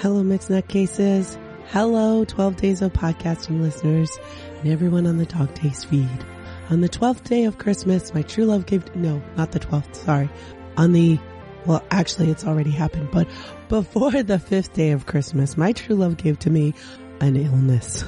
Hello, Mixed Nut Cases. Hello, 12 Days of Podcasting listeners and everyone on the Dog Days feed. On the 12th day of Christmas, my true love gave, no, not the 12th, sorry. On the, well, actually it's already happened, but before the fifth day of Christmas, my true love gave to me an illness.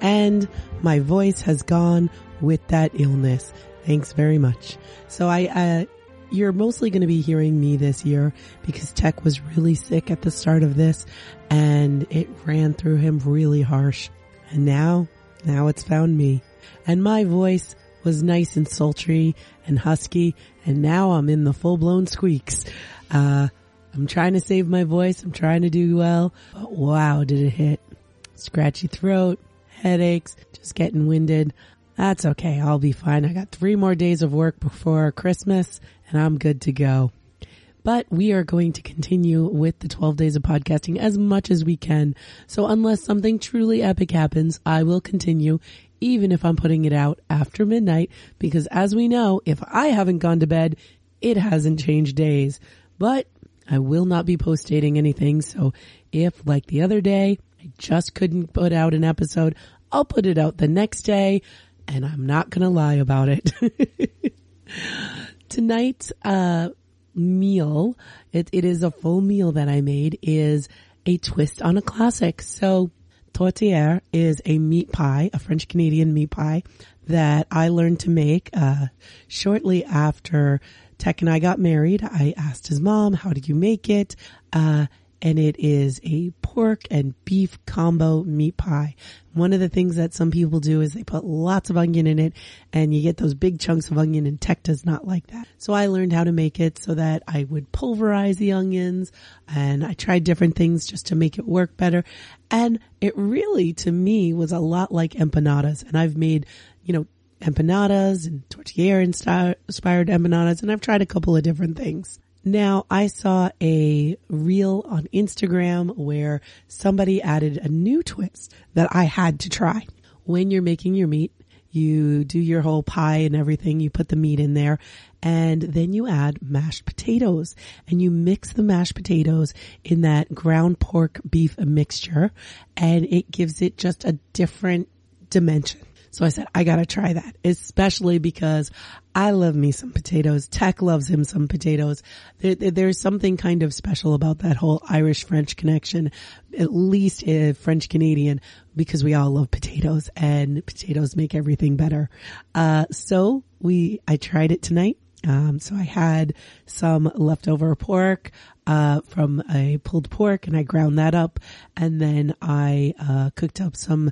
And my voice has gone with that illness. Thanks very much. So I, uh, you're mostly going to be hearing me this year because Tech was really sick at the start of this and it ran through him really harsh. And now, now it's found me. And my voice was nice and sultry and husky and now I'm in the full blown squeaks. Uh, I'm trying to save my voice. I'm trying to do well, but wow, did it hit. Scratchy throat, headaches, just getting winded. That's okay. I'll be fine. I got three more days of work before Christmas and I'm good to go. But we are going to continue with the 12 days of podcasting as much as we can. So unless something truly epic happens, I will continue even if I'm putting it out after midnight because as we know, if I haven't gone to bed, it hasn't changed days. But I will not be post dating anything. So if like the other day, I just couldn't put out an episode, I'll put it out the next day and I'm not going to lie about it. Tonight's, uh, meal, it, it is a full meal that I made is a twist on a classic. So tourtière is a meat pie, a French Canadian meat pie that I learned to make, uh, shortly after Tech and I got married. I asked his mom, how do you make it? Uh, and it is a pork and beef combo meat pie. One of the things that some people do is they put lots of onion in it and you get those big chunks of onion and Tech does not like that. So I learned how to make it so that I would pulverize the onions and I tried different things just to make it work better. And it really, to me, was a lot like empanadas. And I've made, you know, empanadas and tourtière inspired empanadas and I've tried a couple of different things. Now I saw a reel on Instagram where somebody added a new twist that I had to try. When you're making your meat, you do your whole pie and everything, you put the meat in there and then you add mashed potatoes and you mix the mashed potatoes in that ground pork beef mixture and it gives it just a different dimension. So I said, I gotta try that, especially because I love me some potatoes. Tech loves him some potatoes. There, there's something kind of special about that whole Irish French connection, at least uh, French Canadian, because we all love potatoes and potatoes make everything better. Uh, so we, I tried it tonight. Um, so I had some leftover pork, uh, from a pulled pork and I ground that up and then I, uh, cooked up some,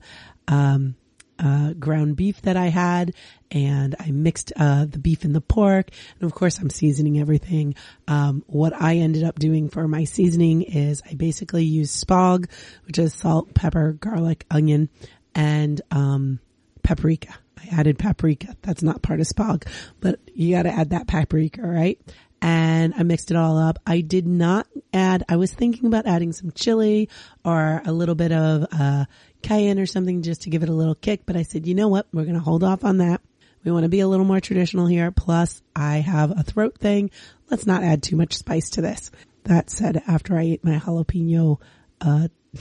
um, uh, ground beef that I had and I mixed, uh, the beef and the pork. And of course I'm seasoning everything. Um, what I ended up doing for my seasoning is I basically use spog, which is salt, pepper, garlic, onion, and, um, paprika. I added paprika. That's not part of spog, but you gotta add that paprika, right? And I mixed it all up. I did not add, I was thinking about adding some chili or a little bit of, uh, cayenne or something just to give it a little kick. But I said, you know what? We're going to hold off on that. We want to be a little more traditional here. Plus I have a throat thing. Let's not add too much spice to this. That said, after I ate my jalapeno, uh,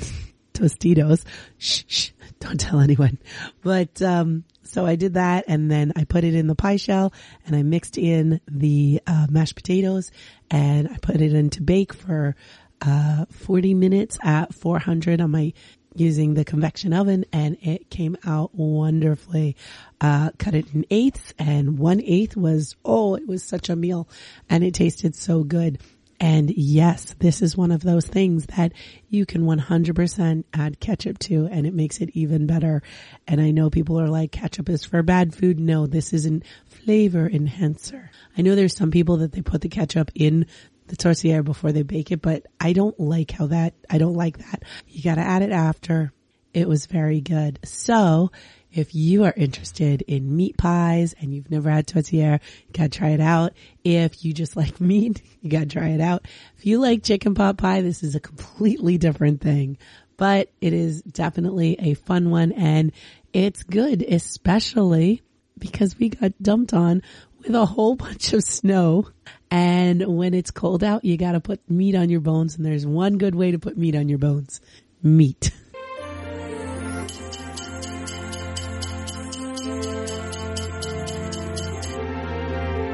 Tostitos, shh, shh, don't tell anyone. But, um, so I did that and then I put it in the pie shell and I mixed in the, uh, mashed potatoes and I put it in to bake for, uh, 40 minutes at 400 on my using the convection oven and it came out wonderfully. Uh, cut it in eighths and one eighth was, oh, it was such a meal and it tasted so good. And yes, this is one of those things that you can 100% add ketchup to and it makes it even better. And I know people are like, ketchup is for bad food. No, this isn't flavor enhancer. I know there's some people that they put the ketchup in the tourtière before they bake it, but I don't like how that, I don't like that. You gotta add it after. It was very good. So if you are interested in meat pies and you've never had tourtière, you gotta try it out. If you just like meat, you gotta try it out. If you like chicken pot pie, this is a completely different thing, but it is definitely a fun one and it's good, especially because we got dumped on with a whole bunch of snow And when it's cold out, you gotta put meat on your bones and there's one good way to put meat on your bones. Meat.